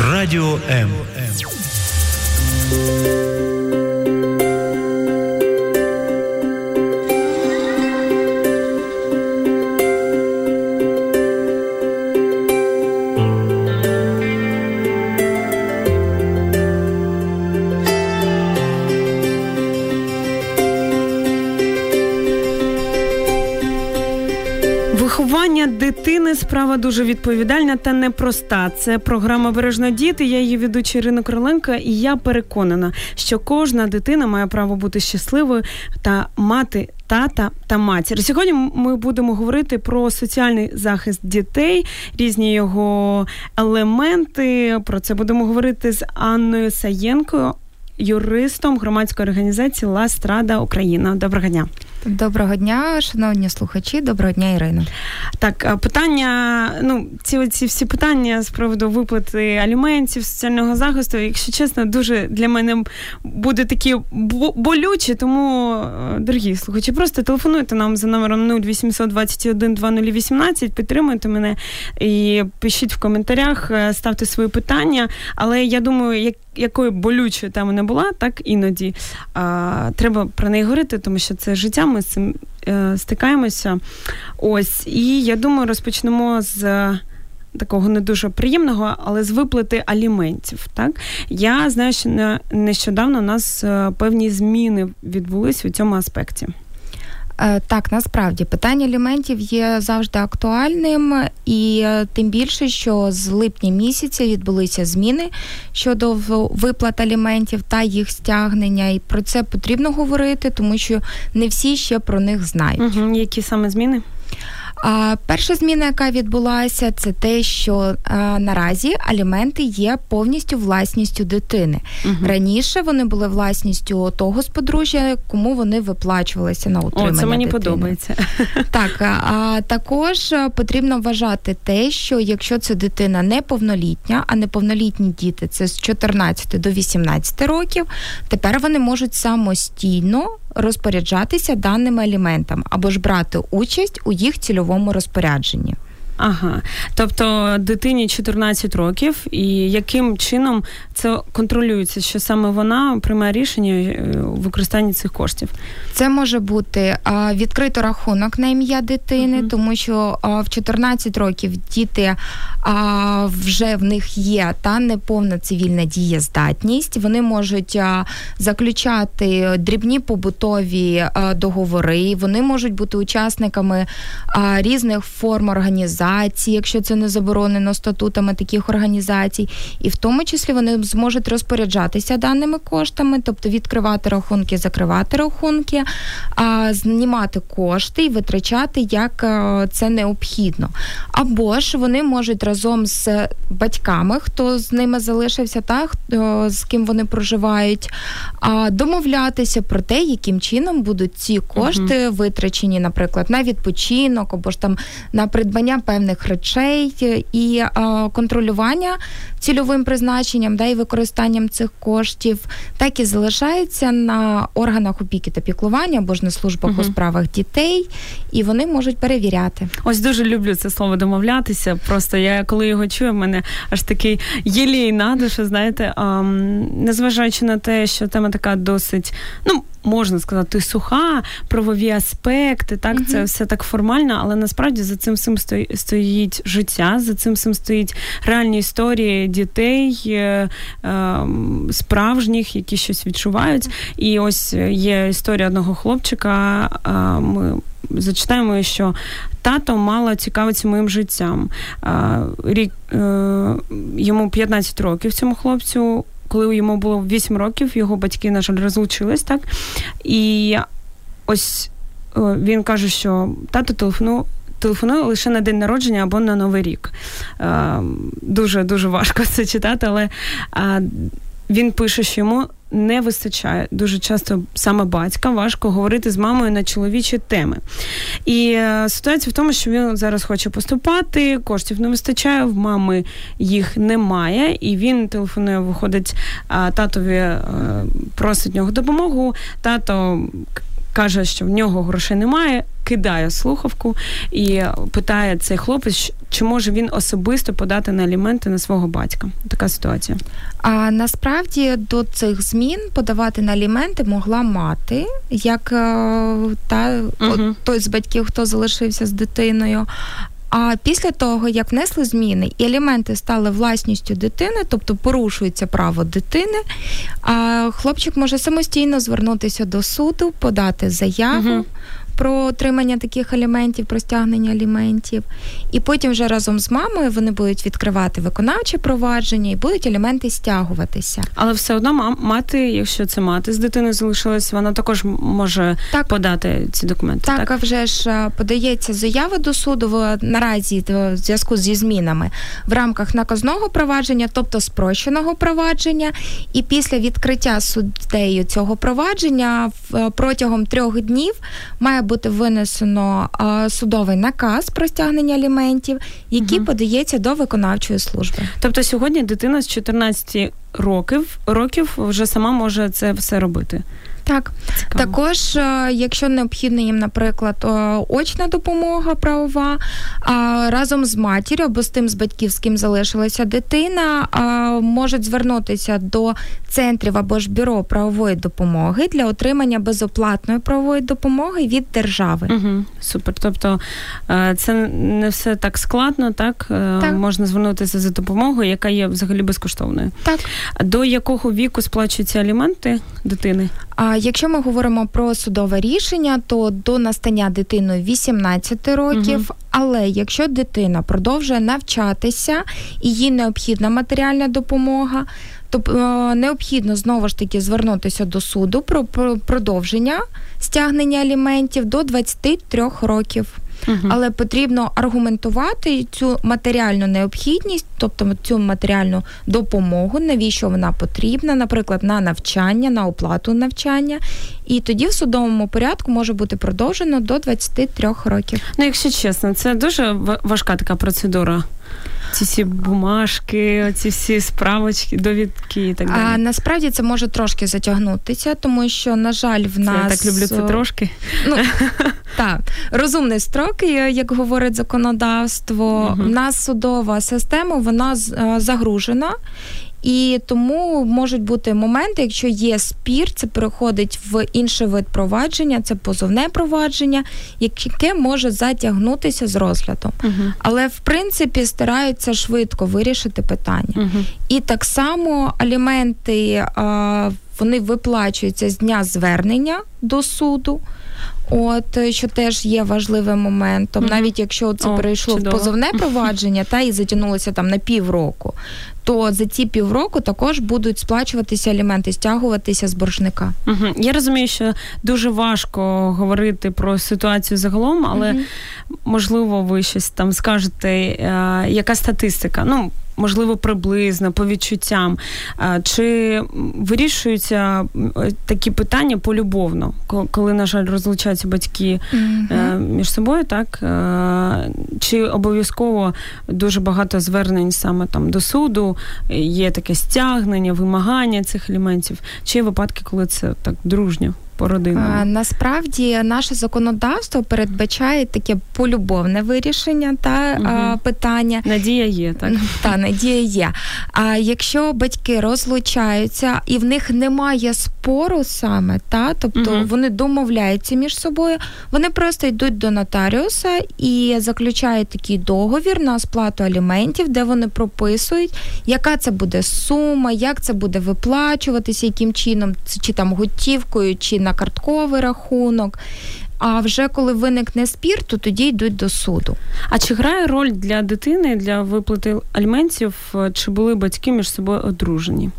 Радіо М. дитини справа дуже відповідальна та непроста. Це програма Бережно діти. Я її ведуча Ірина Короленко, і я переконана, що кожна дитина має право бути щасливою та мати. Тата та матір. Сьогодні ми будемо говорити про соціальний захист дітей, різні його елементи. Про це будемо говорити з Анною Саєнкою, юристом громадської організації Ластрада Україна. Доброго дня. Доброго дня, шановні слухачі, доброго дня, Ірина. Так, питання, ну, ці ці всі питання з приводу виплати аліментів, соціального захисту, якщо чесно, дуже для мене буде такі болючі. Тому, е, дорогі слухачі, просто телефонуйте нам за номером 0800 21 2018, підтримуйте мене і пишіть в коментарях, е, ставте свої питання. Але я думаю, як якою болючою тема не була, так іноді а, треба про неї говорити, тому що це життя. Ми з цим е, стикаємося. Ось і я думаю, розпочнемо з. Такого не дуже приємного, але з виплати аліментів. Так я знаю, що нещодавно у нас е, певні зміни відбулись у цьому аспекті. Е, так, насправді питання аліментів є завжди актуальним, і е, тим більше, що з липня місяця відбулися зміни щодо виплат аліментів та їх стягнення. І про це потрібно говорити, тому що не всі ще про них знають. Угу. Які саме зміни? А перша зміна, яка відбулася, це те, що а, наразі аліменти є повністю власністю дитини. Угу. Раніше вони були власністю того з подружжя, кому вони виплачувалися на утримання. О, Це мені дитини. подобається. Так, а також потрібно вважати те, що якщо це дитина неповнолітня, а неповнолітні діти це з 14 до 18 років, тепер вони можуть самостійно розпоряджатися даними аліментами або ж брати участь у їх цільовому розпорядженні. Ага, тобто дитині 14 років, і яким чином це контролюється, що саме вона приймає рішення е, у використанні цих коштів? Це може бути а, відкрито рахунок на ім'я дитини, uh-huh. тому що а, в 14 років діти а, вже в них є та неповна цивільна дієздатність. Вони можуть а, заключати дрібні побутові договори, вони можуть бути учасниками різних форм організації організацій, якщо це не заборонено статутами таких організацій, і в тому числі вони зможуть розпоряджатися даними коштами, тобто відкривати рахунки, закривати рахунки, а знімати кошти і витрачати як е, це необхідно. Або ж вони можуть разом з батьками, хто з ними залишився, та з ким вони проживають, домовлятися про те, яким чином будуть ці кошти uh витрачені, наприклад, на відпочинок або ж там на придбання певних певних речей і контролювання цільовим призначенням да, і використанням цих коштів, так і залишається на органах опіки та піклування або ж на службах угу. у справах дітей, і вони можуть перевіряти. Ось дуже люблю це слово домовлятися. Просто я коли його чую, в мене аж такий єлій на душу, знаєте, незважаючи на те, що тема така досить, ну можна сказати, суха, правові аспекти, так, uh це все так формально, але насправді за цим всім стоїть життя, за цим всім стоїть реальні історії дітей, е, е, справжніх, які щось відчувають. І ось є історія одного хлопчика. Е, ми Зачитаємо, що тато мало цікавиться моїм життям. Рік йому 15 років цьому хлопцю коли йому було 8 років, його батьки, на жаль, розлучились, так? І ось він каже, що тато телефонує. Телефоную лише на день народження або на Новий рік. Дуже дуже важко це читати, але він пише, що йому не вистачає дуже часто саме батька, важко говорити з мамою на чоловічі теми. І е, ситуація в тому, що він зараз хоче поступати, коштів не вистачає, в мами їх немає, і він телефонує, виходить татові, е, просить нього допомогу. Тато каже, що в нього грошей немає, кидає слухавку і питає цей хлопець, чи може він особисто подати на аліменти на свого батька. Така ситуація. А насправді до цих змін подавати на аліменти могла мати, як е, та угу. той з батьків, хто залишився з дитиною. А після того, як внесли зміни і елементи стали власністю дитини, тобто порушується право дитини, а хлопчик може самостійно звернутися до суду, подати заяву. Угу про отримання таких аліментів, про стягнення аліментів. І потім вже разом з мамою вони будуть відкривати виконавче провадження і будуть аліменти стягуватися. Але все одно мати, якщо це мати з дитиною залишилась, вона також може так, подати ці документи. Так, так, а вже ж подається заява до суду в наразі в зв'язку зі змінами в рамках наказного провадження, тобто спрощеного провадження, і після відкриття суддею цього провадження протягом трьох днів має бути винесено судовий наказ про стягнення аліментів, який угу. подається до виконавчої служби. Тобто сьогодні дитина з 14 років років вже сама може це все робити. Так, Цікаво. також, е, якщо необхідна їм, наприклад, очна допомога правова, разом з матір'ю або з тим з батьків, з ким залишилася дитина, можуть звернутися до центрів або ж бюро правової допомоги для отримання безоплатної правової допомоги від держави. Угу, Супер. Тобто е, це не все так складно, так? Е, так можна звернутися за допомогою, яка є взагалі безкоштовною. Так до якого віку сплачуються аліменти дитини? А якщо ми говоримо про судове рішення, то до настання дитиною 18 років. Угу. Але якщо дитина продовжує навчатися і їй необхідна матеріальна допомога, то е, необхідно знову ж таки звернутися до суду про продовження стягнення аліментів до 23 років. Угу. Але потрібно аргументувати цю матеріальну необхідність, тобто цю матеріальну допомогу, навіщо вона потрібна, наприклад, на навчання, на оплату навчання. І тоді в судовому порядку може бути продовжено до 23 років. Ну, якщо чесно, це дуже важка така процедура ці всі бумажки, ці всі справочки, довідки і так далі. А насправді це може трошки затягнутися, тому що, на жаль, в нас Я так люблю це трошки. Ну так, розумний строк, як говорить законодавство. в нас судова система, вона загружена. І тому можуть бути моменти, якщо є спір, це переходить в інший вид провадження, це позовне провадження, яке може затягнутися з розглядом. uh Але в принципі стараються швидко вирішити питання. uh І так само аліменти вони виплачуються з дня звернення до суду. От що теж є важливим моментом, mm навіть якщо це О, перейшло чудово. в позовне провадження, та і затягнулося там на півроку, то за ці півроку також будуть сплачуватися аліменти, стягуватися з боржника. Угу. Я розумію, що дуже важко говорити про ситуацію загалом, але угу. можливо, ви щось там скажете, е, яка статистика? Ну можливо, приблизно по відчуттям. Чи вирішуються такі питання полюбовно, коли, на жаль, розлучаються батьки mm-hmm. між собою, так? Е, чи обов'язково дуже багато звернень саме там до суду, є таке стягнення, вимагання цих елементів, чи є випадки, коли це так дружньо? По родинам? Насправді наше законодавство передбачає таке полюбовне вирішення та угу. питання. Надія є, так? Та надія є. А якщо батьки розлучаються і в них немає спору саме, та тобто угу. вони домовляються між собою, вони просто йдуть до нотаріуса і заключають такий договір на сплату аліментів, де вони прописують, яка це буде сума, як це буде виплачуватися, яким чином, чи там готівкою, чи на картковий рахунок. А вже коли виникне спір, то тоді йдуть до суду. А чи грає роль для дитини для виплати аліментів, е, чи були батьки між собою одружені?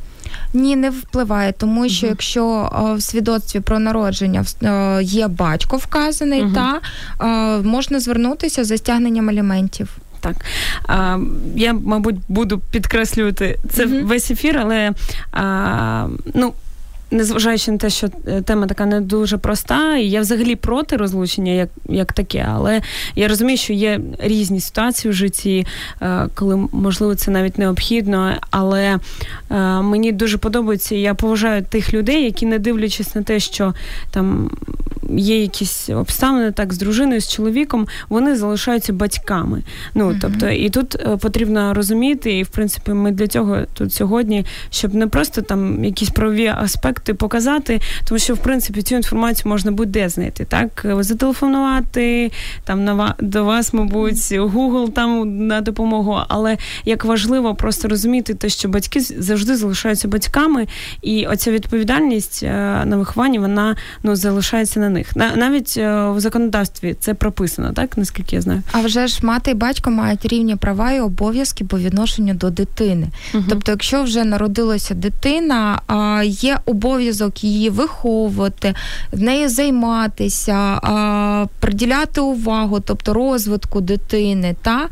Ні, не впливає, тому що uh якщо о, в свідоцтві про народження о, є батько вказаний, uh та о, можна звернутися за стягненням аліментів. Так а, я, мабуть, буду підкреслювати це uh весь ефір, але а, ну незважаючи на те, що е, тема така не дуже проста, і я взагалі проти розлучення, як як таке, але я розумію, що є різні ситуації в житті, е, коли можливо це навіть необхідно. Але е, мені дуже подобається, і я поважаю тих людей, які, не дивлячись на те, що там є якісь обставини так з дружиною, з чоловіком, вони залишаються батьками. Ну тобто, і тут е, потрібно розуміти, і в принципі, ми для цього тут сьогодні, щоб не просто там якісь правові аспекти показати, тому що в принципі цю інформацію можна буде знайти, так зателефонувати там на до вас, мабуть, Google там на допомогу, але як важливо просто розуміти те, що батьки завжди залишаються батьками, і оця відповідальність е, на вихованні вона ну залишається на них. Навіть е, в законодавстві це прописано, так наскільки я знаю. А вже ж мати і батько мають рівні права і обов'язки по відношенню до дитини. Угу. Тобто, якщо вже народилася дитина, є обов'язок її виховувати, в нею займатися, приділяти увагу, тобто розвитку дитини, та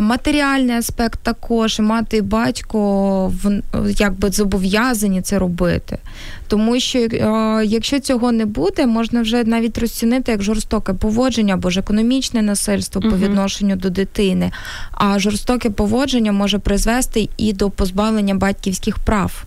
матеріальний аспект також мати і батько якби зобов'язані це робити. Тому що якщо цього не буде, можна вже навіть розцінити як жорстоке поводження або ж економічне насильство по відношенню до дитини. А жорстоке поводження може призвести і до позбавлення батьківських прав.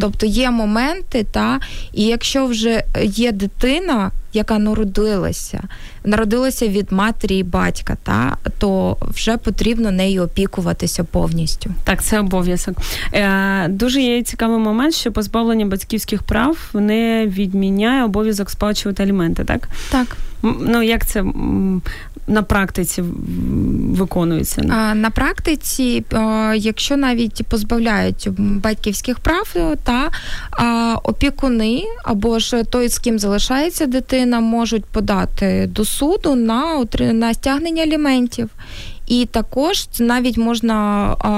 Тобто є моменти, та і якщо вже є дитина, яка народилася, народилася від матері і батька, та то вже потрібно нею опікуватися повністю. Так, це обов'язок. Е, Дуже є цікавий момент, що позбавлення батьківських прав не відміняє обов'язок сплачувати аліменти, так? Так. Ну як це на практиці виконується? На практиці, якщо навіть позбавляють батьківських прав, та опікуни або ж той, з ким залишається дитина, можуть подати до суду на на стягнення аліментів. І також навіть можна а,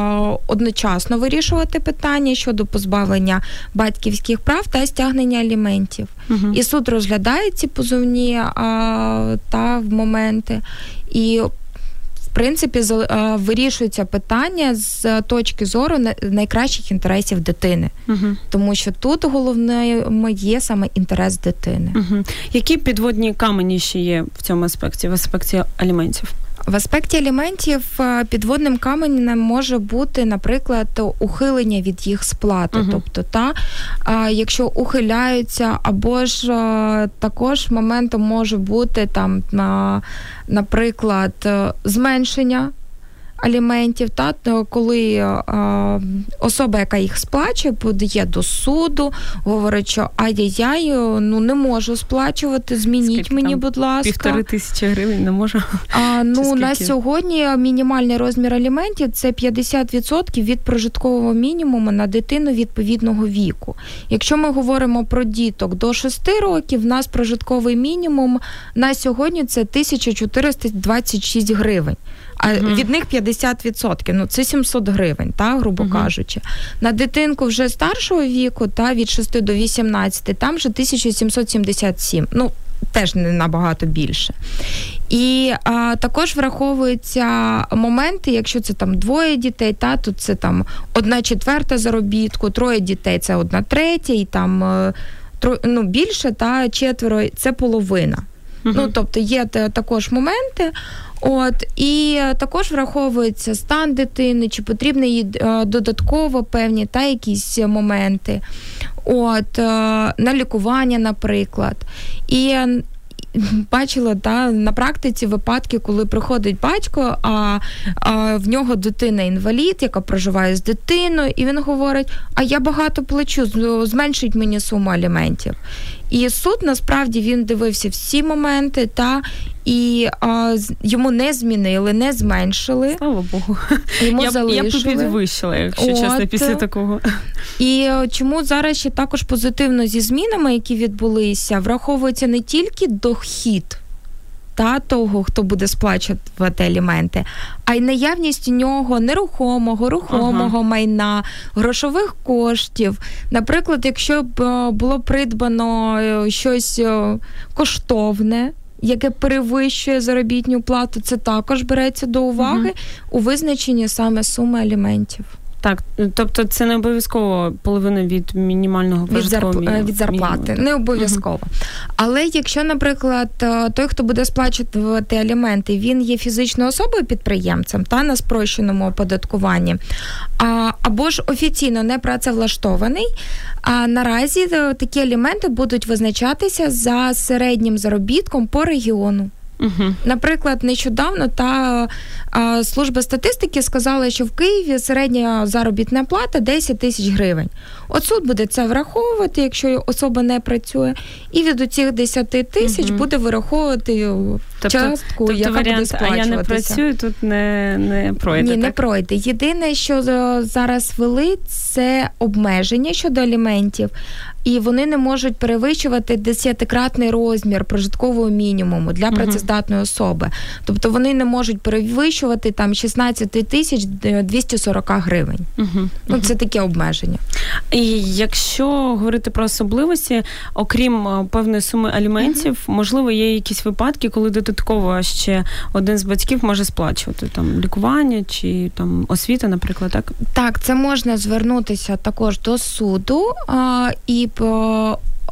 одночасно вирішувати питання щодо позбавлення батьківських прав та стягнення аліментів. Угу. І суд розглядає ці позовні а, та в моменти. І принципі вирішується питання з точки зору найкращих інтересів дитини, угу. тому що тут головним є саме інтерес дитини. Угу. Які підводні камені ще є в цьому аспекті, в аспекті аліментів? В аспекті аліментів е, підводним каменем може бути, наприклад, ухилення від їх сплати. uh Тобто, та якщо ухиляються, або ж е, також моментом може бути там, наприклад, е, зменшення аліментів, та коли а, особа, яка їх сплачує, подає до суду, говорить, що ай-яй-яй, ну не можу сплачувати, змініть Скільки мені, там? будь ласка. Півтори тисячі гривень не можу. А, Ну на сьогодні мінімальний розмір аліментів це 50% від прожиткового мінімуму на дитину відповідного віку. Якщо ми говоримо про діток до 6 років, в нас прожитковий мінімум на сьогодні це 1426 гривень а угу. від них 50%, ну це 700 гривень, та, грубо угу. кажучи. На дитинку вже старшого віку, та від 6 до 18, там вже 1777. Ну, Теж не набагато більше. І а, також враховуються моменти, якщо це там двоє дітей, та тут це там одна четверта заробітку, троє дітей це одна третя, і там е, тро, ну, більше, та четверо це половина. Uh-huh. Ну, Тобто є також моменти. От і також враховується стан дитини, чи потрібно їй е, додатково певні та якісь моменти. От, е, на лікування, наприклад. І бачила та, на практиці випадки, коли приходить батько, а, а в нього дитина інвалід, яка проживає з дитиною, і він говорить: А я багато плачу, зменшить мені суму аліментів. І суд насправді він дивився всі моменти, та і а, йому не змінили, не зменшили. Слава Богу. Йому я, залишили. Я б підвищила, якщо От. чесно, після такого. І чому зараз ще також позитивно зі змінами, які відбулися, враховується не тільки дохід та того, хто буде сплачувати аліменти, а й наявність у нього нерухомого, рухомого ага. майна, грошових коштів. Наприклад, якщо б е, було придбано е, щось е, коштовне. Яке перевищує заробітню плату, це також береться до уваги угу. у визначенні саме суми аліментів. Так, тобто це не обов'язково половина від мінімального від, зарп... від зарплати, не обов'язково. Угу. Але якщо, наприклад, е, той, хто буде сплачувати аліменти, він є фізичною особою підприємцем та на спрощеному оподаткуванні, а, або ж офіційно не працевлаштований, а наразі е, такі аліменти будуть визначатися за середнім заробітком по регіону. Угу. Наприклад, нещодавно та а, служба статистики сказала, що в Києві середня заробітна плата 10 тисяч гривень. От суд буде це враховувати, якщо особа не працює, і від оцих 10 тисяч угу. буде вираховувати тобто, частку, тобто яка варіант, буде сплачуватися. А я не працюю, тут не не пройде. Ні, так? не пройде. Єдине, що зараз вели, це обмеження щодо аліментів і вони не можуть перевищувати десятикратний розмір прожиткового мінімуму для працездатної особи. Тобто вони не можуть перевищувати там 16 тисяч 240 гривень. Угу. Ну це таке обмеження. І якщо говорити про особливості, окрім е, певної суми аліментів, угу. можливо, є якісь випадки, коли додатково ще один з батьків може сплачувати там лікування чи там освіта, наприклад, так? Так, це можна звернутися також до суду а, і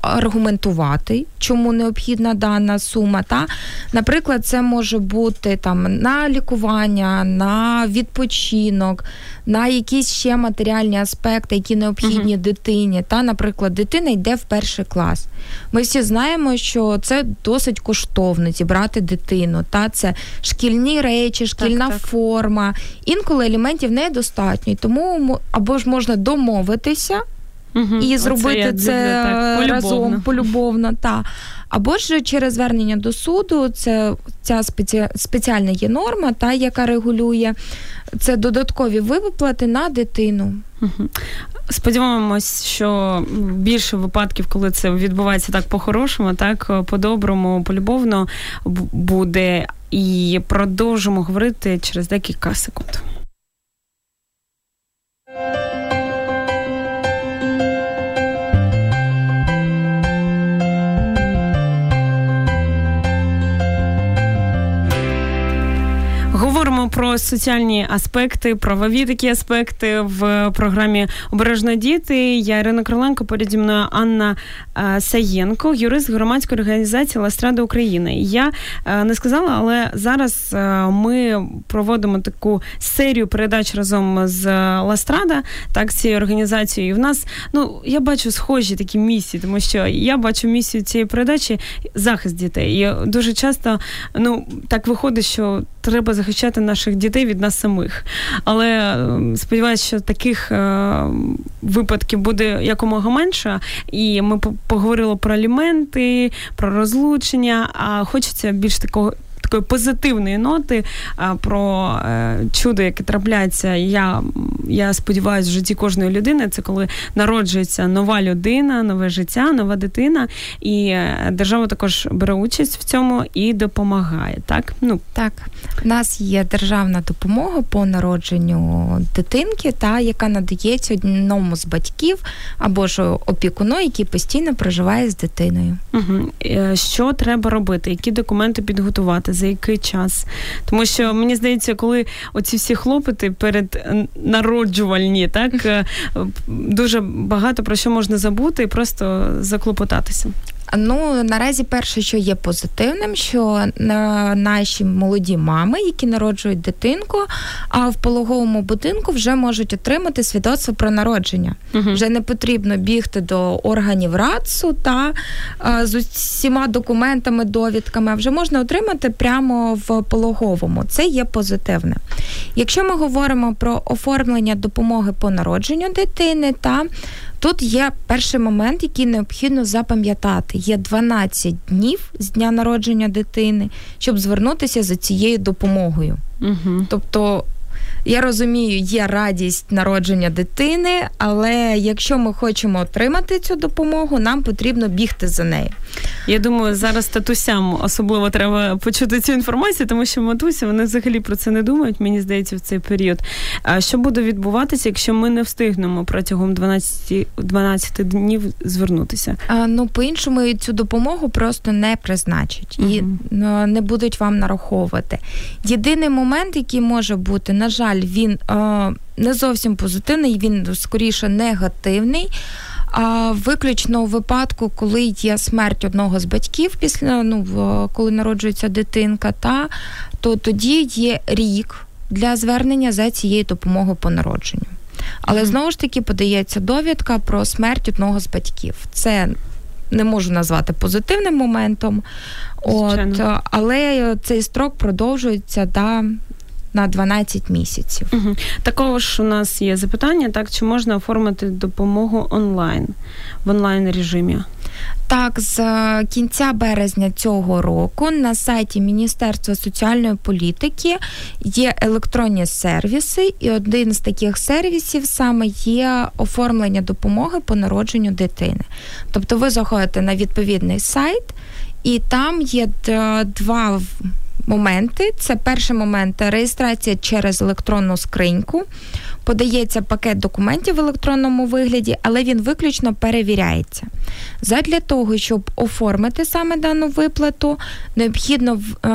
аргументувати, чому необхідна дана сума. Та? Наприклад, це може бути там на лікування, на відпочинок, на якісь ще матеріальні аспекти, які необхідні uh-huh. дитині. Та, Наприклад, дитина йде в перший клас. Ми всі знаємо, що це досить коштовно зібрати дитину. Та? Це шкільні речі, шкільна так, так. форма. Інколи елементів недостатньо, тому або ж можна домовитися. Угу. І зробити Оце це так, разом полюбовно. Та. Або ж через звернення до суду, це ця спеці... спеціальна є норма, та яка регулює це додаткові виплати на дитину. Угу. Сподіваємось, що більше випадків, коли це відбувається так по-хорошому, так по-доброму, полюбовно буде. І продовжимо говорити через декілька секунд. Про соціальні аспекти, правові такі аспекти в програмі Обережно діти. Я Ірина Кроленко, поряд зі мною Анна е, Саєнко, юрист громадської організації Ластрада України. Я е, не сказала, але зараз е, ми проводимо таку серію передач разом з Ластрада, так цією організацією. І в нас ну я бачу схожі такі місії, тому що я бачу місію цієї передачі захист дітей. І дуже часто ну так виходить, що треба захищати наших дітей від нас самих. Але ем, сподіваюся, що таких е, випадків буде якомога менше. І ми поговорили про аліменти, про розлучення. А хочеться більш такого такої позитивної ноти про е, чудо, яке трапляється. Я я сподіваюся, в житті кожної людини це коли народжується нова людина, нове життя, нова дитина, і е, держава також бере участь в цьому і допомагає. Так, ну так, У нас є державна допомога по народженню дитинки, та яка надається одному з батьків або ж опікуну, який постійно проживає з дитиною. Угу. Що треба робити? Які документи підготувати? За який час. Тому що мені здається, коли оці всі хлопоти перед народжувальні, так е, дуже багато про що можна забути і просто заклопотатися. Ну наразі перше, що є позитивним, що наші молоді мами, які народжують дитинку, а в пологовому будинку вже можуть отримати свідоцтво про народження. uh Вже не потрібно бігти до органів РАЦУ та з усіма документами, довідками. а Вже можна отримати прямо в пологовому. Це є позитивне. Якщо ми говоримо про оформлення допомоги по народженню дитини, та Тут є перший момент, який необхідно запам'ятати. Є 12 днів з дня народження дитини, щоб звернутися за цією допомогою. Угу. Тобто я розумію, є радість народження дитини, але якщо ми хочемо отримати цю допомогу, нам потрібно бігти за нею. Я думаю, зараз татусям особливо треба почути цю інформацію, тому що матусі вони взагалі про це не думають, мені здається, в цей період. А що буде відбуватися, якщо ми не встигнемо протягом 12 12 днів звернутися? А, Ну, по-іншому цю допомогу просто не призначать і uh не будуть вам нараховувати. Єдиний момент, який може бути, на жаль жаль, він е, не зовсім позитивний, він скоріше негативний. А виключно у випадку, коли є смерть одного з батьків після ну коли народжується дитинка, та то тоді є рік для звернення за цією допомогою по народженню. Але mm-hmm. знову ж таки подається довідка про смерть одного з батьків. Це не можу назвати позитивним моментом, от, але цей строк продовжується да, на 12 місяців. Угу. Також у нас є запитання: так чи можна оформити допомогу онлайн в онлайн режимі? Так, з е, кінця березня цього року на сайті Міністерства соціальної політики є електронні сервіси, і один з таких сервісів саме є оформлення допомоги по народженню дитини. Тобто ви заходите на відповідний сайт, і там є два моменти. Це перший момент реєстрація через електронну скриньку. Подається пакет документів в електронному вигляді, але він виключно перевіряється. Задля того, щоб оформити саме дану виплату, необхідно е,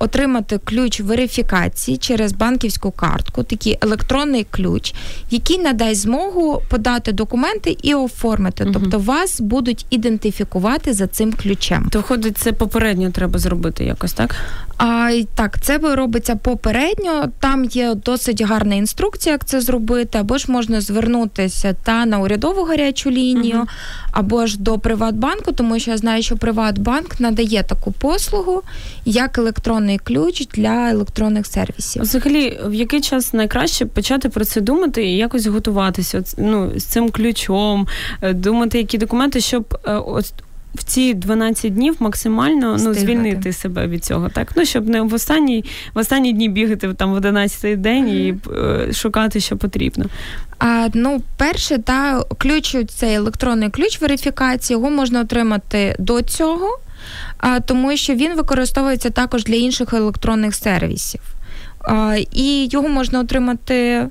отримати ключ верифікації через банківську картку, такий електронний ключ, який надасть змогу подати документи і оформити. Угу. Тобто вас будуть ідентифікувати за цим ключем. То виходить, це попередньо треба зробити якось, так? А так, це робиться попередньо. Там є досить гарна інструкція, як це зробити, або ж можна звернутися та на урядову гарячу лінію, або ж до Приватбанку, тому що я знаю, що Приватбанк надає таку послугу як електронний ключ для електронних сервісів. Взагалі, в який час найкраще почати про це думати і якось готуватися ну, з цим ключом, е, думати, які документи, щоб е, в ці 12 днів максимально ну, звільнити себе від цього, так ну щоб не в останній в останні дні бігати там в 11 день і е, шукати, що потрібно. А, Ну, перше, та ключ цей електронний ключ верифікації його можна отримати до цього, а, тому що він використовується також для інших електронних сервісів. А, І його можна отримати.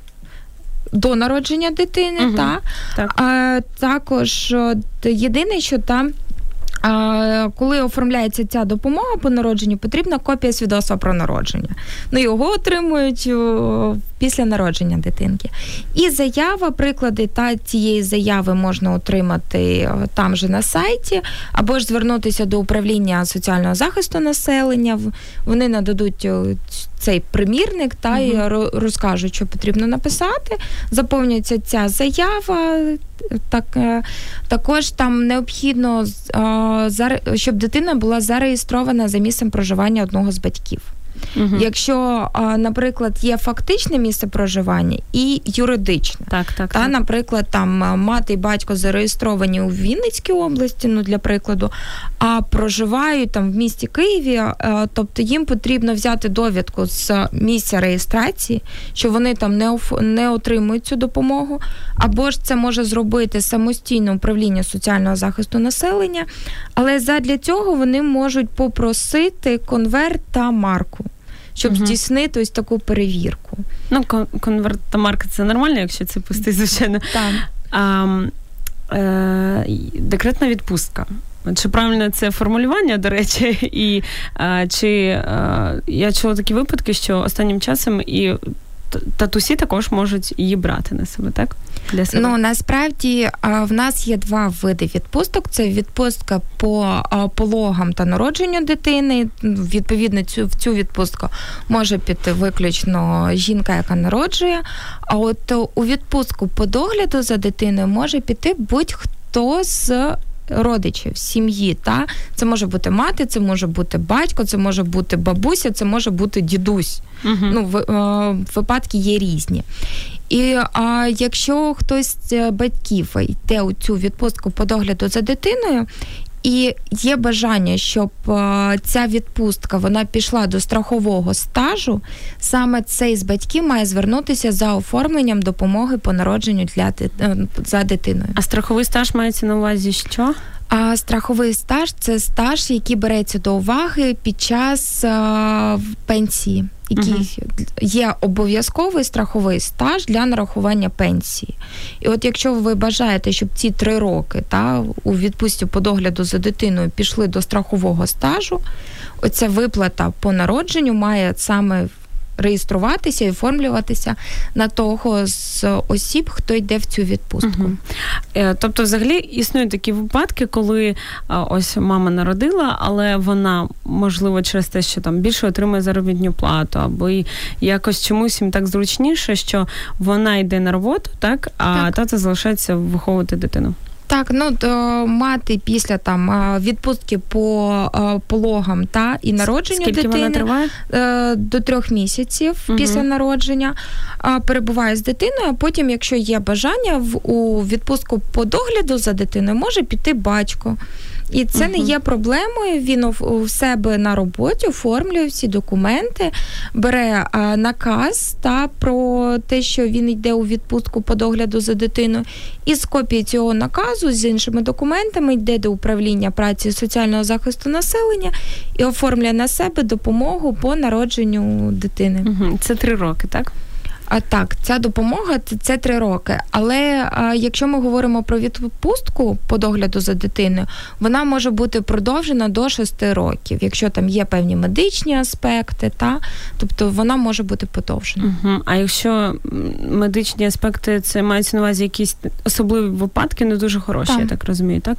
До народження дитини, угу, та так. А, також єдине, що там коли оформляється ця допомога по народженню, потрібна копія свідоцтва про народження. Ну його отримують після народження дитинки. І заява, приклади та цієї заяви можна отримати там же на сайті, або ж звернутися до управління соціального захисту населення. Вони нададуть цей примірник та й розкажуть, що потрібно написати. Заповнюється ця заява. Так, е, Також там необхідно, щоб дитина була зареєстрована за місцем проживання одного з батьків. Угу. Якщо, наприклад, є фактичне місце проживання і юридичне, так, так, та, так. наприклад, там мати і батько зареєстровані у Вінницькій області, ну для прикладу, а проживають там в місті Києві, тобто їм потрібно взяти довідку з місця реєстрації, що вони там не не отримують цю допомогу, або ж це може зробити самостійне управління соціального захисту населення, але задля цього вони можуть попросити конверт та марку щоб угу. здійснити ось таку перевірку. Ну, конверт та марка це нормально, якщо це пустий, звичайно. Так. А, е, Декретна відпустка. Чи правильно це формулювання, до речі, і а, чи а, я чула такі випадки, що останнім часом і татусі також можуть її брати на себе, так? Для себе? Ну насправді в нас є два види відпусток: це відпустка по пологам та народженню дитини. Відповідно, цю в цю відпустку може піти виключно жінка, яка народжує. А от у відпустку по догляду за дитиною може піти будь-хто з родичів, сім'ї. Та Це може бути мати, це може бути батько, це може бути бабуся, це може бути дідусь. Угу. Ну, в, е, Випадки є різні. І а якщо хтось з батьків йде у цю відпустку по догляду за дитиною і є бажання, щоб е, ця відпустка вона пішла до страхового стажу. Саме цей з батьків має звернутися за оформленням допомоги по народженню для е, за дитиною. А страховий стаж мається на увазі, що? А страховий стаж це стаж, який береться до уваги під час а, пенсії, який uh-huh. є обов'язковий страховий стаж для нарахування пенсії. І от якщо ви бажаєте, щоб ці три роки та у відпустці по догляду за дитиною пішли до страхового стажу, оця виплата по народженню має саме реєструватися і оформлюватися на того з осіб, хто йде в цю відпустку. Угу. Тобто, взагалі існують такі випадки, коли ось мама народила, але вона можливо через те, що там більше отримує заробітну плату, або якось чомусь їм так зручніше, що вона йде на роботу, так а так. тато залишається виховувати дитину. Так, ну то мати після там відпустки по пологам та і народженню Скільки дитини вона триває? Е, до трьох місяців угу. після народження перебуває з дитиною. а Потім, якщо є бажання, в у відпустку по догляду за дитиною може піти батько. І це uh-huh. не є проблемою. Він у себе на роботі оформлює всі документи, бере а, наказ та про те, що він йде у відпустку по догляду за дитиною, і з копії цього наказу з іншими документами йде до управління праці і соціального захисту населення і оформлює на себе допомогу по народженню дитини. Uh-huh. Це три роки, так? А так, ця допомога це три роки. Але а, якщо ми говоримо про відпустку по догляду за дитиною, вона може бути продовжена до шести років, якщо там є певні медичні аспекти, та тобто вона може бути подовжена. Угу. А якщо медичні аспекти це мається на увазі якісь особливі випадки, не дуже хороші, так. я так розумію, так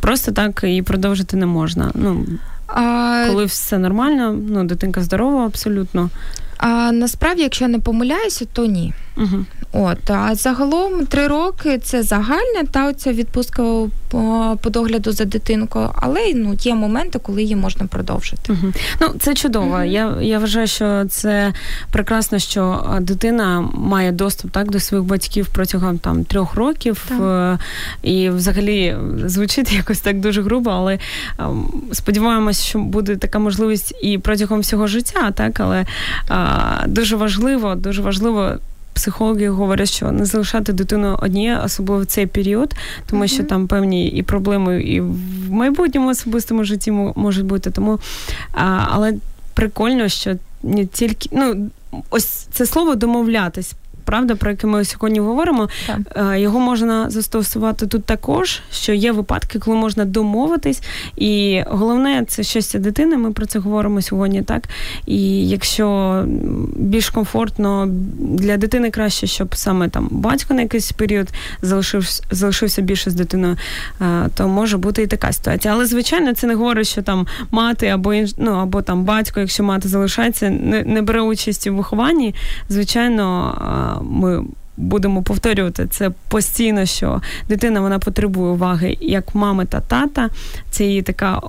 просто так і продовжити не можна. Ну а... коли все нормально, ну дитинка здорова, абсолютно. А насправді, якщо не помиляюся, то ні. Угу. От, а загалом три роки це загальна та оця відпустка по, по догляду за дитинкою, але ну є моменти, коли її можна продовжити. Угу. Ну це чудово. Угу. Я я вважаю, що це прекрасно, що дитина має доступ так до своїх батьків протягом там трьох років, так. і взагалі звучить якось так дуже грубо, але сподіваємось, що буде така можливість і протягом всього життя, так але дуже важливо, дуже важливо психологи говорять, що не залишати дитину одні, особливо в цей період, тому mm-hmm. що там певні і проблеми і в майбутньому особистому житті можуть бути. Тому а, але прикольно, що не тільки ну ось це слово домовлятись правда, про яке ми сьогодні говоримо, так. Е, його можна застосувати тут також, що є випадки, коли можна домовитись, і головне це щастя дитини. Ми про це говоримо сьогодні, так і якщо більш комфортно для дитини краще, щоб саме там батько на якийсь період залишився залишився більше з дитиною, е, то може бути і така ситуація. Але звичайно, це не говорить, що там мати або ну, або там батько, якщо мати залишається, не, не бере участь у вихованні. Звичайно, е, ми будемо повторювати це постійно, що дитина вона потребує уваги як мами та тата. Це її така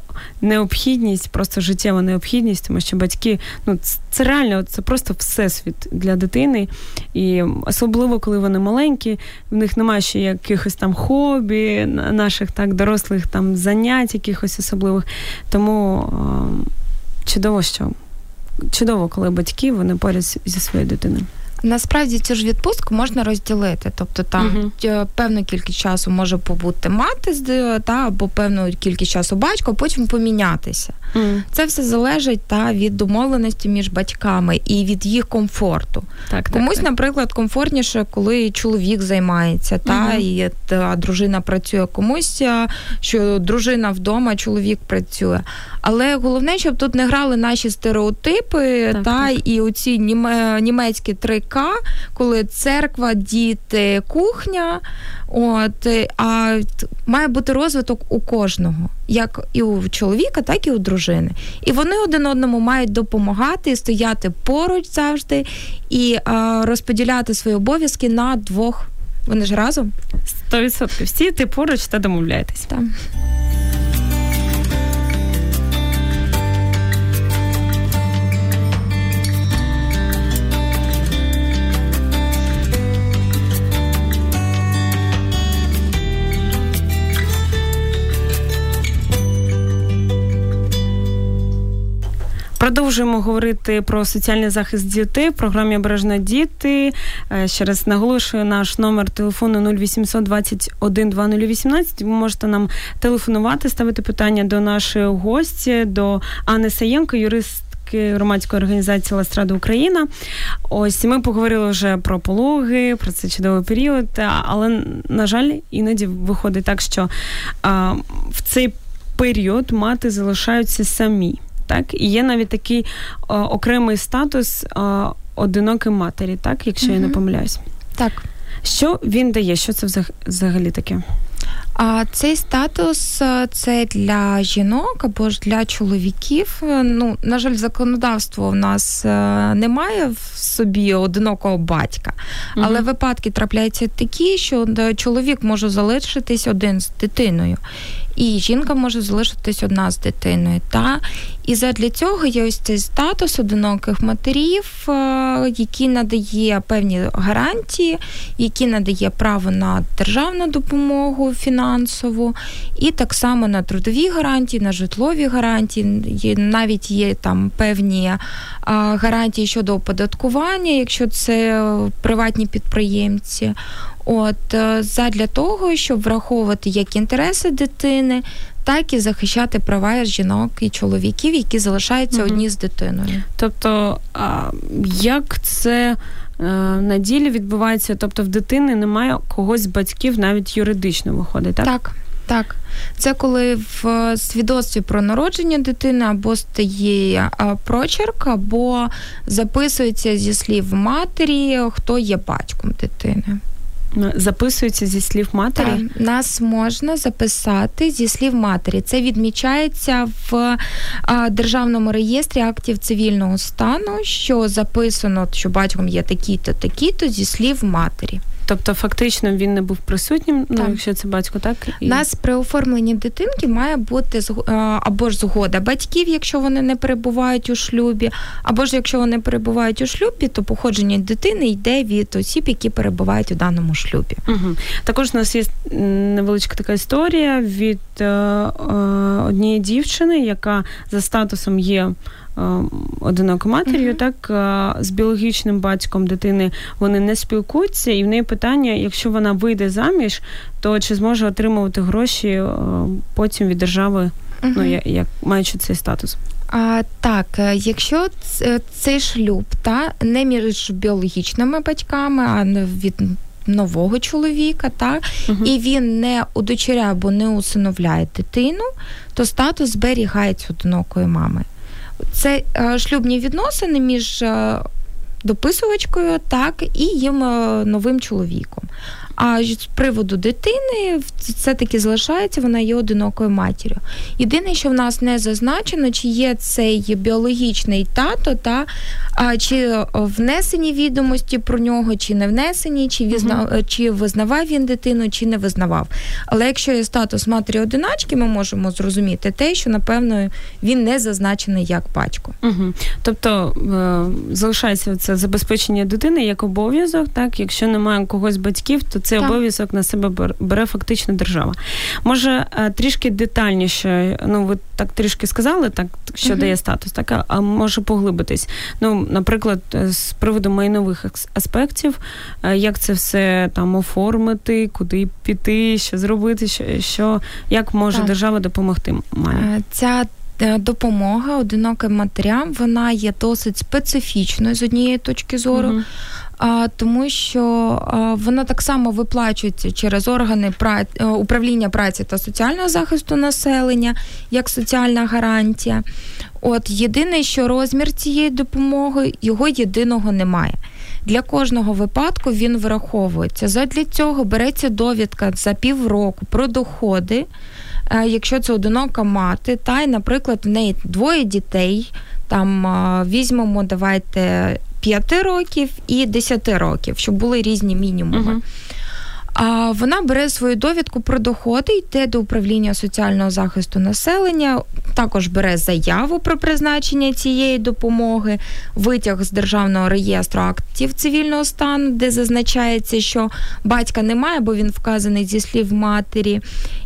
необхідність, просто життєва необхідність, тому що батьки ну це реально це просто всесвіт для дитини. І особливо, коли вони маленькі, в них немає ще якихось там хобі, наших так дорослих там занять, якихось особливих. Тому чудово, що чудово, коли батьки вони поряд зі своєю дитиною. Насправді цю ж відпустку можна розділити, тобто там uh-huh. певну кількість часу може побути мати та або певну кількість часу батько, потім помінятися. Uh-huh. Це все залежить та від домовленості між батьками і від їх комфорту. Так, Комусь, так, наприклад, комфортніше, коли чоловік займається, та uh-huh. і та дружина працює комусь, що дружина вдома, чоловік працює. Але головне, щоб тут не грали наші стереотипи, так, та і оці німецькі три К, коли церква, діти, кухня. От, А має бути розвиток у кожного, як і у чоловіка, так і у дружини. І вони один одному мають допомагати, стояти поруч завжди і а, розподіляти свої обов'язки на двох. Вони ж разом? Сто відсотків. Всі ти поруч та домовляєтесь. Так. Продовжуємо говорити про соціальний захист дітей в програмі Обережно діти. Е, ще раз наголошую наш номер телефону 0800 21 2018. Ви можете нам телефонувати, ставити питання до нашої гості, до Анни Саєнко, юрист. Громадської організації Ластрада Україна. Ось ми поговорили вже про пологи, про цей чудовий період. Але, на жаль, іноді виходить так, що а, в цей період мати залишаються самі так і є навіть такий о, окремий статус. О, одиноким матері, так, якщо угу. я не помиляюсь. Так. Що він дає? Що це взагалі таке? А цей статус е, це для жінок або ж для чоловіків. Е, ну, на жаль, законодавство в нас е, немає в собі одинокого батька, але mm випадки трапляються такі, що чоловік може залишитись один з дитиною і жінка може залишитись одна з дитиною. Та? І задля цього є ось цей статус одиноких матерів, е, який надає певні гарантії, який надає право на державну допомогу фінансову, і так само на трудові гарантії, на житлові гарантії. Навіть є там певні гарантії щодо оподаткування, якщо це приватні підприємці. От е, задля того, щоб враховувати як інтереси дитини, так і захищати права жінок і чоловіків, які залишаються угу. одні з дитиною. Тобто, а як це е, на ділі відбувається? Тобто, в дитини немає когось з батьків, навіть юридично виходить, так? Так. Так, це коли в свідоцтві про народження дитини або стає прочерк, або записується зі слів матері, хто є батьком дитини. Записується зі слів матері? Так, Нас можна записати зі слів матері. Це відмічається в державному реєстрі актів цивільного стану, що записано, що батьком є такі-то, такі-то зі слів матері. Тобто, фактично він не був присутнім, ну якщо це батько, так і нас при оформленні дитинки має бути або ж згода батьків, якщо вони не перебувають у шлюбі, або ж якщо вони перебувають у шлюбі, то походження дитини йде від осіб, які перебувають у даному шлюбі. Угу. Також у нас є невеличка така історія від е, е, однієї дівчини, яка за статусом є. Е, одинокою матір'ю, uh-huh. так е, з біологічним батьком дитини вони не спілкуються, і в неї питання: якщо вона вийде заміж, то чи зможе отримувати гроші е, потім від держави, uh-huh. ну як, як маючи цей статус? А, Так, якщо цей шлюб та не між біологічними батьками, а від нового чоловіка, так uh-huh. і він не удочеряє або не усиновляє дитину, то статус зберігається одинокої мами. Це е, шлюбні відносини між е, дописувачкою, так і їм е, новим чоловіком. А з приводу дитини це таки залишається, вона є одинокою матір'ю. Єдине, що в нас не зазначено, чи є цей біологічний тато, та а, чи внесені відомості про нього, чи не внесені, чи візна, угу. чи визнавав він дитину, чи не визнавав. Але якщо є статус матері одиначки, ми можемо зрозуміти те, що напевно він не зазначений як батько. Угу. Тобто е, залишається це забезпечення дитини як обов'язок, так якщо немає когось батьків, то цей так. обов'язок на себе бере фактично держава. Може, е, трішки детальніше, ну ви так трішки сказали, так що uh-huh. дає статус, так а може поглибитись. Ну, наприклад, е, з приводу майнових аспектів, е, як це все там оформити, куди піти, що зробити, що, що як може так. держава допомогти мамі? Ця Допомога одиноким матерям вона є досить специфічною з однієї точки зору. Uh-huh тому що а, воно так само виплачується через органи праці, е, управління праці та соціального захисту населення як соціальна гарантія. От єдине, що розмір цієї допомоги його єдиного немає. Для кожного випадку він враховується. Задля цього береться довідка за півроку про доходи, е, якщо це одинока мати, та й, наприклад, в неї двоє дітей. Там візьмемо, давайте 5 років і 10 років, щоб були різні мінімуми. Uh-huh. А вона бере свою довідку про доходи, йде до управління соціального захисту населення, також бере заяву про призначення цієї допомоги, витяг з державного реєстру актів цивільного стану, де зазначається, що батька немає, бо він вказаний зі слів матері,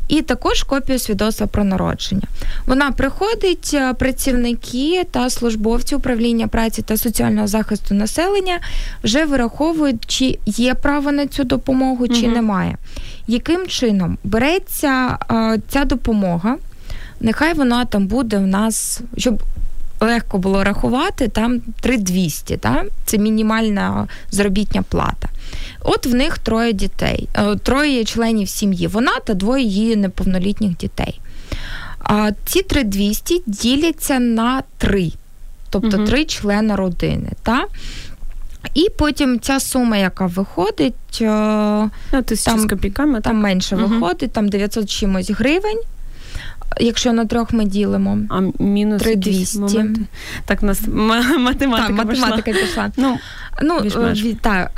і також копію свідоцтва про народження. Вона приходить, е, працівники та службовці управління праці та соціального захисту населення вже вираховують, чи є право на цю допомогу, чи угу. немає. Яким чином береться а, ця допомога? Нехай вона там буде в нас, щоб легко було рахувати, там 3200, та? це мінімальна заробітня плата. От в них троє дітей, е, троє членів сім'ї. Вона та двоє її неповнолітніх дітей. А ці 3200 діляться на три, тобто угу. три члени родини. Та? І потім ця сума, яка виходить, ну, там, з копійками, там менше угу. виходить, там 900 чимось гривень. Якщо на трьох ми ділимо, а мінус 3200. Так, у нас математика так, математика пішла. пішла. Ну, ну так,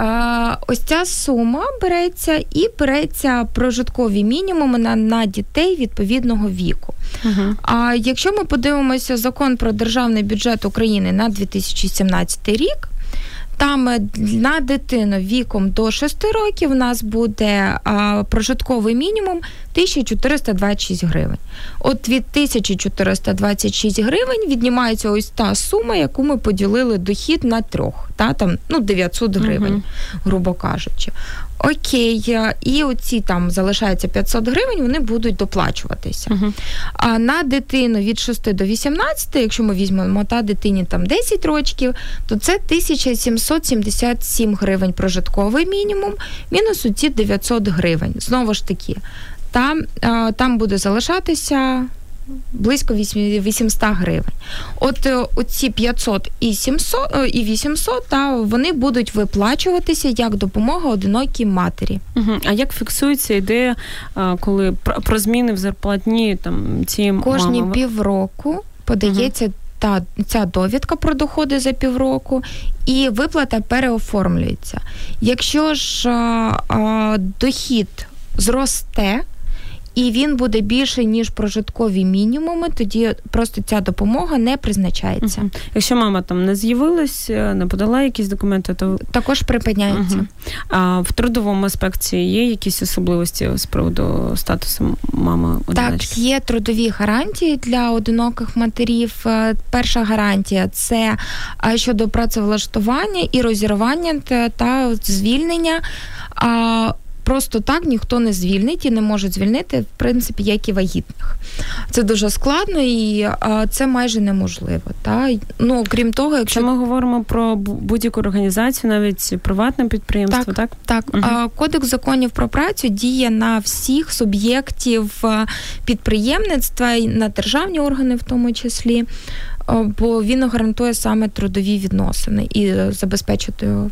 Ось ця сума береться і береться прожиткові мінімуми на, на дітей відповідного віку. Угу. А якщо ми подивимося закон про державний бюджет України на 2017 рік. Там е, на дитину віком до 6 років у нас буде а, прожитковий мінімум 1426 гривень. От від 1426 гривень віднімається ось та сума, яку ми поділили дохід на трьох, та там ну 900 гривень, uh грубо кажучи. Окей, і оці там залишається 500 гривень, вони будуть доплачуватися. Uh-huh. А на дитину від 6 до 18, якщо ми візьмемо та дитині там 10 років, то це 1777 гривень прожитковий мінімум, мінус оці 900 гривень. Знову ж таки, там, там буде залишатися близько 800 гривень. От е, оці 500 і 700, е, і 800, та вони будуть виплачуватися як допомога одинокій матері. Угу. А як фіксується ідея, коли про зміни в зарплатні там ці кожні мами? півроку подається. Угу. Та ця довідка про доходи за півроку, і виплата переоформлюється. Якщо ж а, а, дохід зросте, і він буде більше ніж прожиткові мінімуми, тоді просто ця допомога не призначається. Угу. Якщо мама там не з'явилась, е, не подала якісь документи, то також припиняється. Угу. А в трудовому аспекті є якісь особливості з приводу статусу мами? Так, є трудові гарантії для одиноких матерів. Е, перша гарантія це е, щодо працевлаштування і розірвання та звільнення просто так ніхто не звільнить і не може звільнити, в принципі, як і вагітних. Це дуже складно і а, це майже неможливо. Та? Ну, Крім того, якщо ми говоримо про будь-яку організацію, навіть приватне підприємство, так? Так, так. Угу. Кодекс законів про працю діє на всіх суб'єктів підприємництва і на державні органи, в тому числі. Бо він гарантує саме трудові відносини і забезпечити його.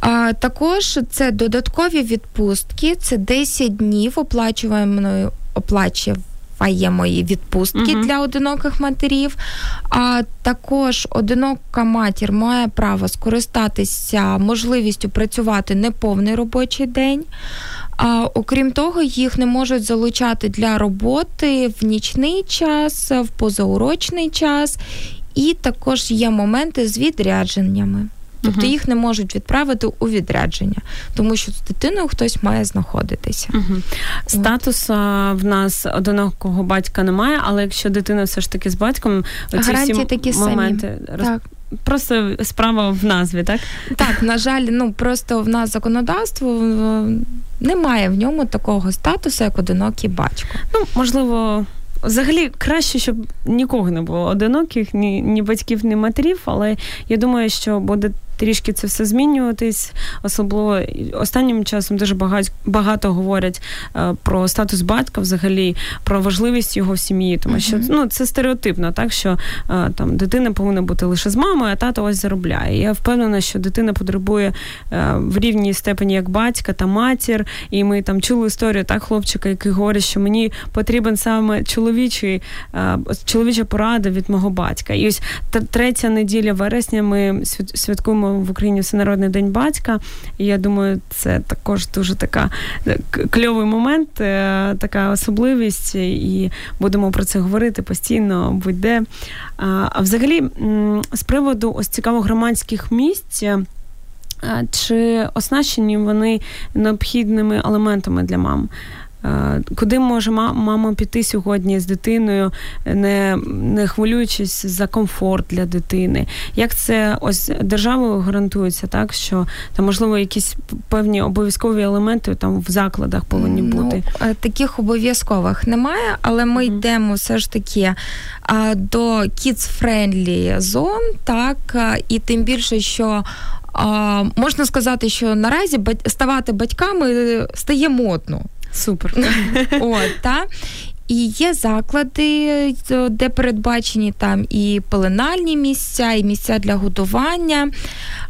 А також це додаткові відпустки, це 10 днів оплачуваної оплачуваємої відпустки uh для одиноких матерів. А також одинока матір має право скористатися можливістю працювати неповний робочий день. А окрім того, їх не можуть залучати для роботи в нічний час, в позаурочний час, і також є моменти з відрядженнями. Тобто uh їх не можуть відправити у відрядження, тому що з дитиною хтось має знаходитися. uh Статусу в нас одинокого батька немає, але якщо дитина все ж таки з батьком, оці всі такі моменти самі. Так. Просто справа в назві, так? Так, на жаль, ну просто в нас законодавство немає в ньому такого статусу, як одинокий батько. Ну, можливо. Взагалі краще, щоб нікого не було одиноких, ні ні батьків, ні матерів, але я думаю, що буде трішки це все змінюватись. Особливо останнім часом дуже багато багато говорять е, про статус батька, взагалі, про важливість його в сім'ї, тому що ну це стереотипно, так що е, там дитина повинна бути лише з мамою, а тато ось заробляє. Я впевнена, що дитина потребує е, в рівній степені як батька та матір. І ми там чули історію так, хлопчика, який говорить, що мені потрібен саме чоловічий чоловіча порада від мого батька. І ось третя неділя вересня ми святкуємо святкуємо в Україні Всенародний день батька. І я думаю, це також дуже така е, кльовий момент, е, така особливість, і будемо про це говорити постійно, будь-де. А взагалі, з приводу ось цікавих громадських місць. Е, чи оснащені вони необхідними елементами для мам? Е, куди може мама піти сьогодні з дитиною, не не хвилюючись за комфорт для дитини? Як це ось державою гарантується, так що там можливо якісь певні обов'язкові елементи там в закладах повинні ну, бути? Ну, таких обов'язкових немає, але ми mm-hmm. йдемо все ж таки до kids-friendly зон, так і тим більше, що. Можна сказати, що наразі ставати батьками стає модно. Супер. От, та? І є заклади, де передбачені там і пеленальні місця, і місця для годування.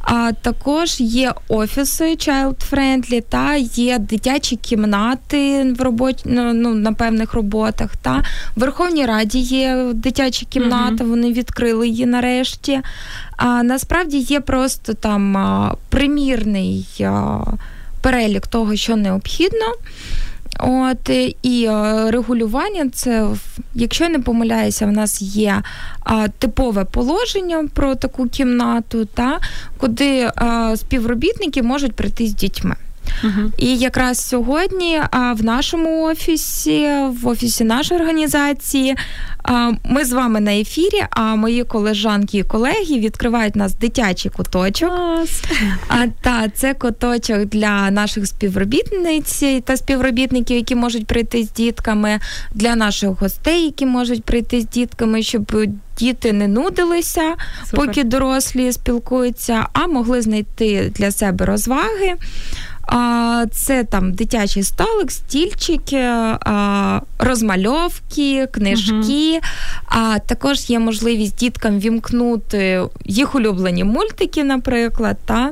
А також є офіси child-friendly, та є дитячі кімнати в роботі ну, ну, на певних роботах. Та в Верховній Раді є дитяча кімната, вони відкрили її нарешті. А насправді є просто там примірний перелік того, що необхідно. От і регулювання, це якщо не помиляюся, в нас є а, типове положення про таку кімнату, та куди а, співробітники можуть прийти з дітьми. Uh-huh. І якраз сьогодні в нашому офісі, в офісі нашої організації, ми з вами на ефірі. А мої колежанки і колеги відкривають нас дитячий куточок. А та це куточок для наших співробітниць та співробітників, які можуть прийти з дітками, для наших гостей, які можуть прийти з дітками, щоб. Діти не нудилися, Супер. поки дорослі спілкуються, а могли знайти для себе розваги. Це там дитячий столик, стільчики, розмальовки, книжки. А також є можливість діткам вімкнути їх улюблені мультики, наприклад. Та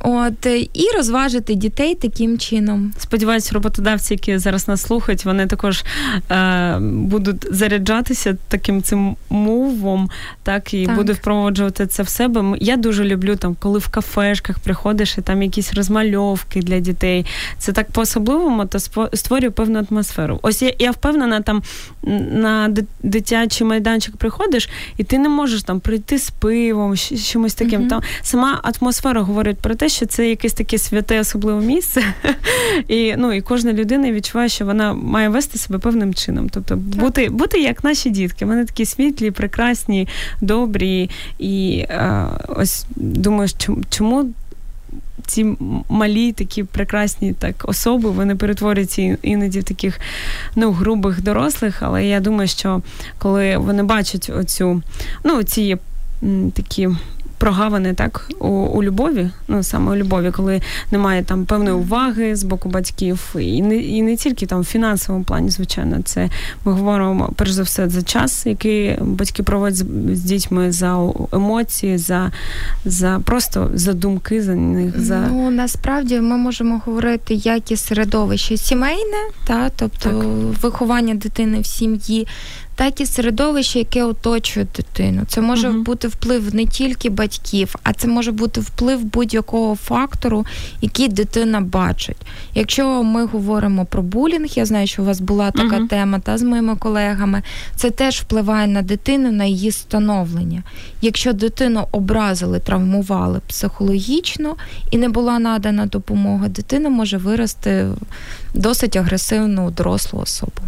От і розважити дітей таким чином. Сподіваюся, роботодавці, які зараз нас слухають, вони також е, будуть заряджатися таким цим мовом, так і так. будуть впроваджувати це в себе. Я дуже люблю там, коли в кафешках приходиш і там якісь розмальовки для дітей. Це так по-особливому, то створює певну атмосферу. Ось я, я впевнена, там на дитячий майданчик приходиш, і ти не можеш там прийти з пивом, чимось таким. Mm-hmm. Там сама атмосфера говорить про те що це якесь таке святе, особливе місце, і ну і кожна людина відчуває, що вона має вести себе певним чином. Тобто бути бути як наші дітки. Вони такі світлі, прекрасні, добрі. І е, ось думаю, чому. Ці малі, такі прекрасні так особи, вони перетворюються іноді в таких ну, грубих дорослих. Але я думаю, що коли вони бачать оцю, ну, ці такі прогавини так у, у любові, ну саме у любові, коли немає там певної уваги з боку батьків, і не і не тільки там в фінансовому плані, звичайно, це ми говоримо перш за все за час, який батьки проводять з, з дітьми за емоції, за за просто за думки за них. За ну насправді ми можемо говорити як і середовище сімейне, та тобто так. виховання дитини в сім'ї так і середовище, яке оточує дитину. Це може uh бути вплив не тільки батьків, а це може бути вплив будь-якого фактору, який дитина бачить. Якщо ми говоримо про булінг, я знаю, що у вас була така uh тема та з моїми колегами, це теж впливає на дитину, на її становлення. Якщо дитину образили, травмували психологічно і не була надана допомога, дитина може вирости досить агресивну дорослу особу.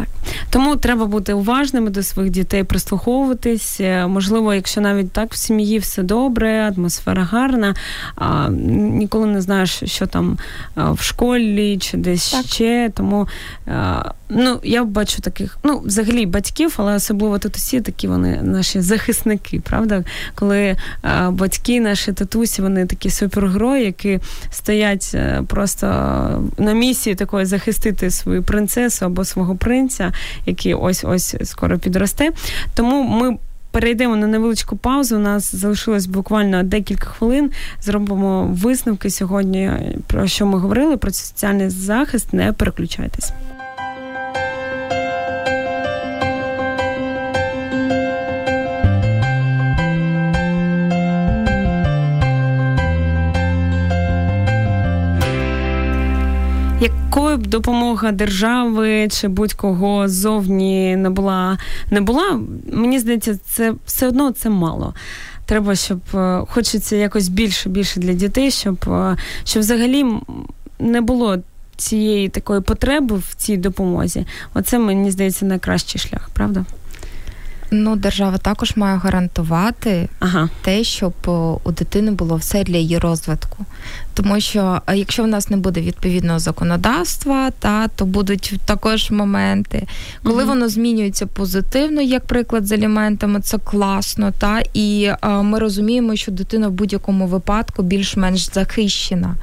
Так. Тому треба бути уважними до своїх дітей, прислуховуватись. Е, можливо, якщо навіть так в сім'ї все добре, атмосфера гарна, а ніколи не знаєш, що там в школі чи десь так. ще. Тому ну, я бачу таких, ну, взагалі батьків, але особливо татусі, такі вони наші захисники, правда? Коли батьки, наші татусі, вони такі супергерої, які стоять е, просто на місії такої захистити свою принцесу або свого принця, який ось ось скоро підросте. Тому ми. Перейдемо на невеличку паузу. У нас залишилось буквально декілька хвилин. Зробимо висновки сьогодні, про що ми говорили, про соціальний захист. Не переключайтесь. Якою б допомога держави чи будь-кого ззовні не була, не була, мені здається, це все одно це мало. Треба, щоб е, хочеться якось більше більше для дітей, щоб, е, щоб взагалі не було цієї такої потреби в цій допомозі. Оце мені здається найкращий шлях, правда? Ну, держава також має гарантувати ага. те, щоб у дитини було все для її розвитку. Тому що якщо в нас не буде відповідного законодавства, та то будуть також моменти, коли угу. воно змінюється позитивно, як приклад з аліментами, це класно, та і а, ми розуміємо, що дитина в будь-якому випадку більш-менш захищена.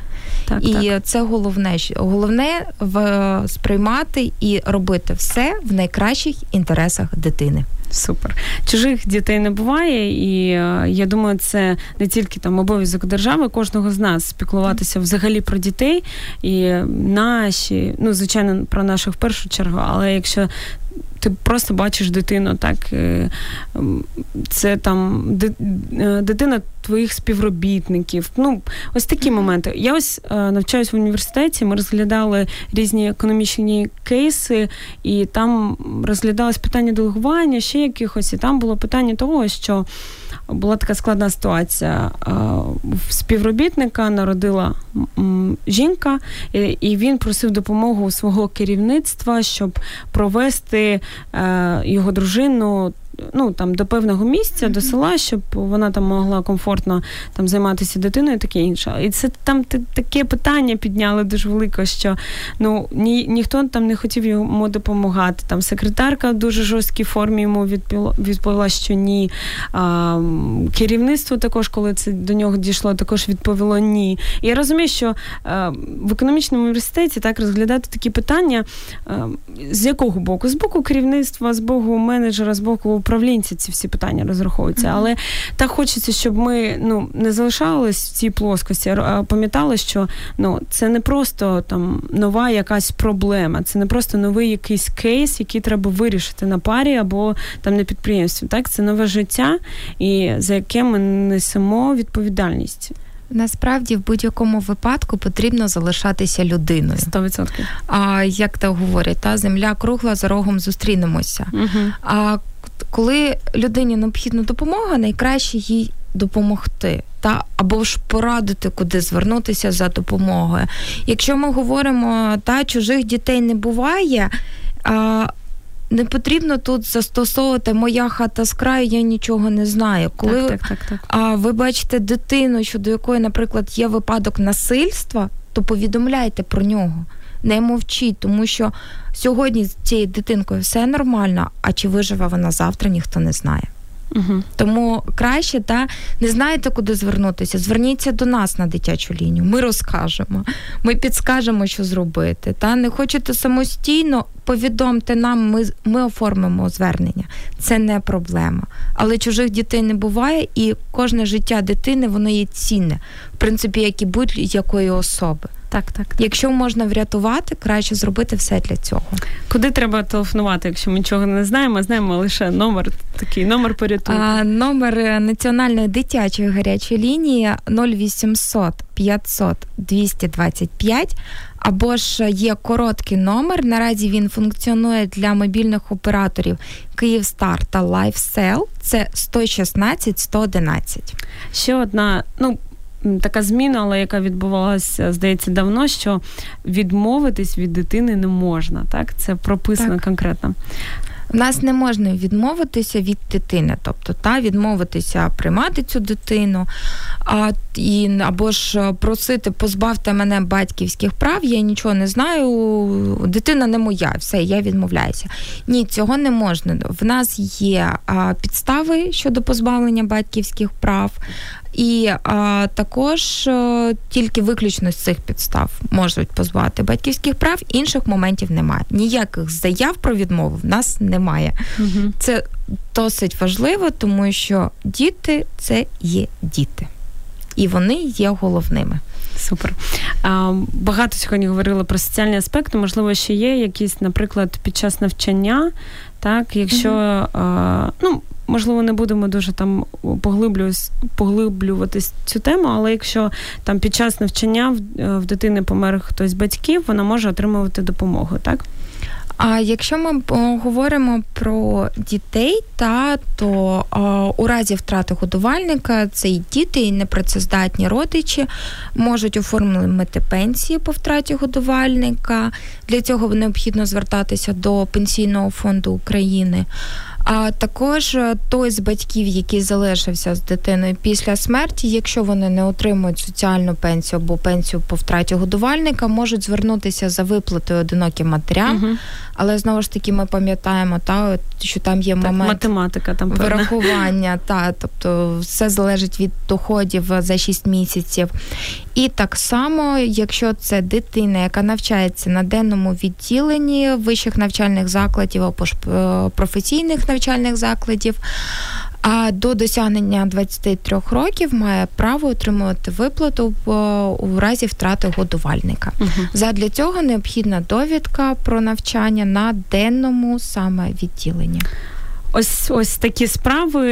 Так, І так. це головне, головне в сприймати і робити все в найкращих інтересах дитини. Супер. Чужих дітей не буває, і е, я думаю, це не тільки там обов'язок держави, кожного з нас спіклуватися взагалі про дітей і наші, ну звичайно, про наших в першу чергу, але якщо ти просто бачиш дитину, так е, це там е, дитина твоїх співробітників. Ну, ось такі моменти. Я ось е, навчаюсь в університеті. Ми розглядали різні економічні кейси, і там розглядалось питання делегування, ще якихось, і там було питання того, що була така складна ситуація. В співробітника народила жінка, і він просив допомогу у свого керівництва, щоб провести е, його дружину ну там до певного місця, mm-hmm. до села, щоб вона там могла комфортно там займатися дитиною, таке інше. І це там таке питання підняли дуже велике, що ну ні, ніхто там не хотів йому допомагати. Там секретарка в дуже жорсткій формі йому відповіла, відповіла що ні. А, Керівництво також, коли це до нього дійшло, також відповіло ні. І я розумію, що а, в економічному університеті так розглядати такі питання а, з якого боку? З боку керівництва, з боку менеджера, з боку управлінці ці всі питання розраховуються. Але так хочеться, щоб ми ну не залишались в цій плоскості, а пам'ятали, що ну це не просто там нова якась проблема, це не просто новий якийсь кейс, який треба вирішити на парі або там на підприємстві. Так, це нове життя, і за яке ми несемо відповідальність. Насправді в будь-якому випадку потрібно залишатися людиною. 100%. А як то говорять, та земля кругла за рогом зустрінемося. Угу. А коли людині необхідна допомога, найкраще їй допомогти, та або ж порадити, куди звернутися за допомогою. Якщо ми говоримо, та чужих дітей не буває. А, не потрібно тут застосовувати моя хата з краю, я нічого не знаю. Коли так, так, так, так. А, ви бачите дитину, щодо якої, наприклад, є випадок насильства, то повідомляйте про нього не мовчіть, тому що сьогодні з цією дитинкою все нормально, а чи виживе вона завтра, ніхто не знає. Угу. Тому краще та не знаєте, куди звернутися. Зверніться до нас на дитячу лінію. Ми розкажемо, ми підскажемо, що зробити. Та не хочете самостійно, повідомте нам, ми ми оформимо звернення. Це не проблема. Але чужих дітей не буває, і кожне життя дитини воно є цінне, в принципі, як і будь-якої особи. Так, так, так. Якщо можна врятувати, краще зробити все для цього. Куди треба телефонувати, якщо ми нічого не знаємо, знаємо лише номер такий номер порятунку. А, Номер е, національної дитячої гарячої лінії 0800 500 225. Або ж є короткий номер. Наразі він функціонує для мобільних операторів Київстар та LifeSell. Це 116 111. Ще одна, ну така зміна, але яка відбувалася, здається, давно, що відмовитись від дитини не можна. Так, це прописано так. конкретно. У нас не можна відмовитися від дитини, тобто та відмовитися приймати цю дитину, а і або ж просити позбавте мене батьківських прав, я нічого не знаю. Дитина не моя, все, я відмовляюся. Ні, цього не можна. В нас є а, підстави щодо позбавлення батьківських прав. І а, також а, тільки виключно з цих підстав можуть позбавити батьківських прав, інших моментів немає. Ніяких заяв про відмову в нас немає. Угу. Це досить важливо, тому що діти це є діти, і вони є головними. Супер. А, Багато сьогодні говорили про соціальні аспекти. Можливо, ще є якісь, наприклад, під час навчання, так, якщо mm а, ну можливо, не будемо дуже там поглиблюватись цю тему, але якщо там під час навчання в, е, в дитини помер хтось з батьків, вона може отримувати допомогу, так? А якщо ми говоримо про дітей, та то а, у разі втрати годувальника це і діти, і непрацездатні родичі можуть оформити пенсії по втраті годувальника. Для цього необхідно звертатися до пенсійного фонду України. А також е, той з батьків, який залишився з дитиною після смерті, якщо вони не отримують соціальну пенсію або пенсію по втраті годувальника, можуть звернутися за виплатою одиноким матерям. Угу. Але знову ж таки, ми пам'ятаємо, та що там є так, момент математика там вирахування, та тобто все залежить від доходів за 6 місяців. І так само, якщо це дитина, яка навчається на денному відділенні вищих навчальних закладів або е, професійних навчальних закладів, а до досягнення 23 років має право отримувати виплату у разі втрати годувальника. Угу. Задля цього необхідна довідка про навчання на денному саме відділенні. Ось ось такі справи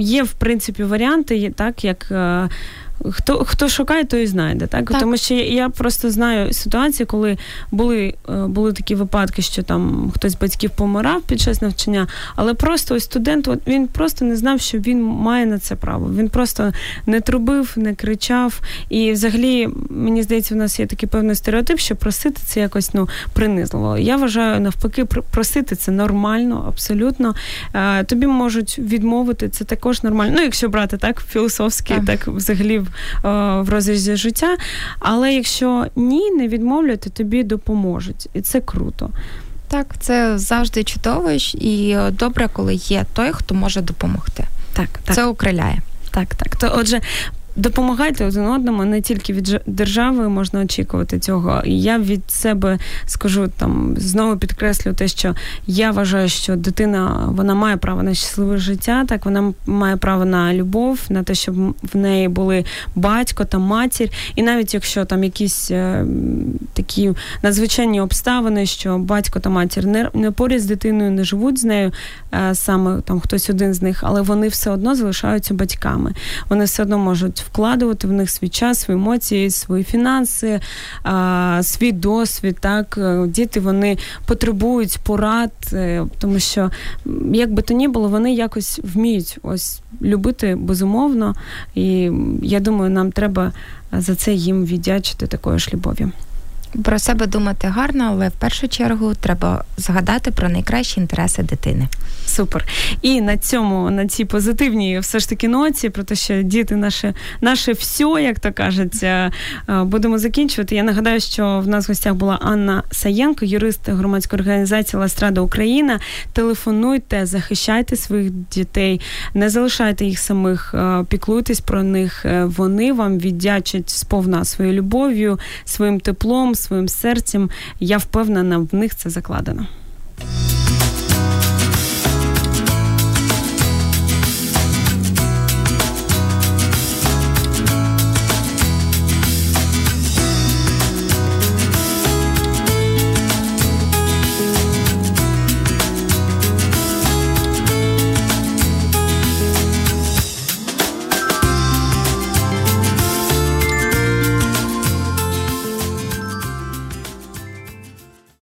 є в принципі варіанти, так як. Хто хто шукає, той і знайде. Так? так тому що я просто знаю ситуації, коли були е, були такі випадки, що там хтось з батьків помирав під час навчання, але просто ось студент от, він просто не знав, що він має на це право. Він просто не трубив, не кричав. І взагалі, мені здається, у нас є такий певний стереотип, що просити це якось ну принизливо. Я вважаю, навпаки, просити це нормально, абсолютно. Е, тобі можуть відмовити, це також нормально. Ну, якщо брати так, філософськи, так, так взагалі в, е, розрізі життя. Але якщо ні, не відмовлять, то тобі допоможуть. І це круто. Так, це завжди чудово і добре, коли є той, хто може допомогти. Так, так. Це окриляє. Так, так. То отже, допомагайте один одному, не тільки від держави можна очікувати цього. Я від себе скажу там знову підкреслю те, що я вважаю, що дитина вона має право на щасливе життя, так вона має право на любов, на те, щоб в неї були батько та матір. І навіть якщо там якісь е, такі надзвичайні обставини, що батько та матір не, не поряд з дитиною, не живуть з нею, е, саме там хтось один з них, але вони все одно залишаються батьками. Вони все одно можуть вкладувати в них свій час, свої емоції, свої фінанси, свій досвід. Так діти вони потребують порад, е, тому що як би то ні було, вони якось вміють ось любити безумовно. І я думаю, нам треба за це їм віддячити такою ж любов'ю. Про себе думати гарно, але в першу чергу треба згадати про найкращі інтереси дитини. Супер. І на цьому, на цій позитивній, все ж таки ноці, про те, що діти наше, наше все, як то кажеться, будемо закінчувати. Я нагадаю, що в нас в гостях була Анна Саєнко, юрист громадської організації Ластрада Україна. Телефонуйте, захищайте своїх дітей, не залишайте їх самих, піклуйтесь про них. Е, вони вам віддячать сповна своєю любов'ю, своїм теплом своїм серцем. Я впевнена, в них це закладено.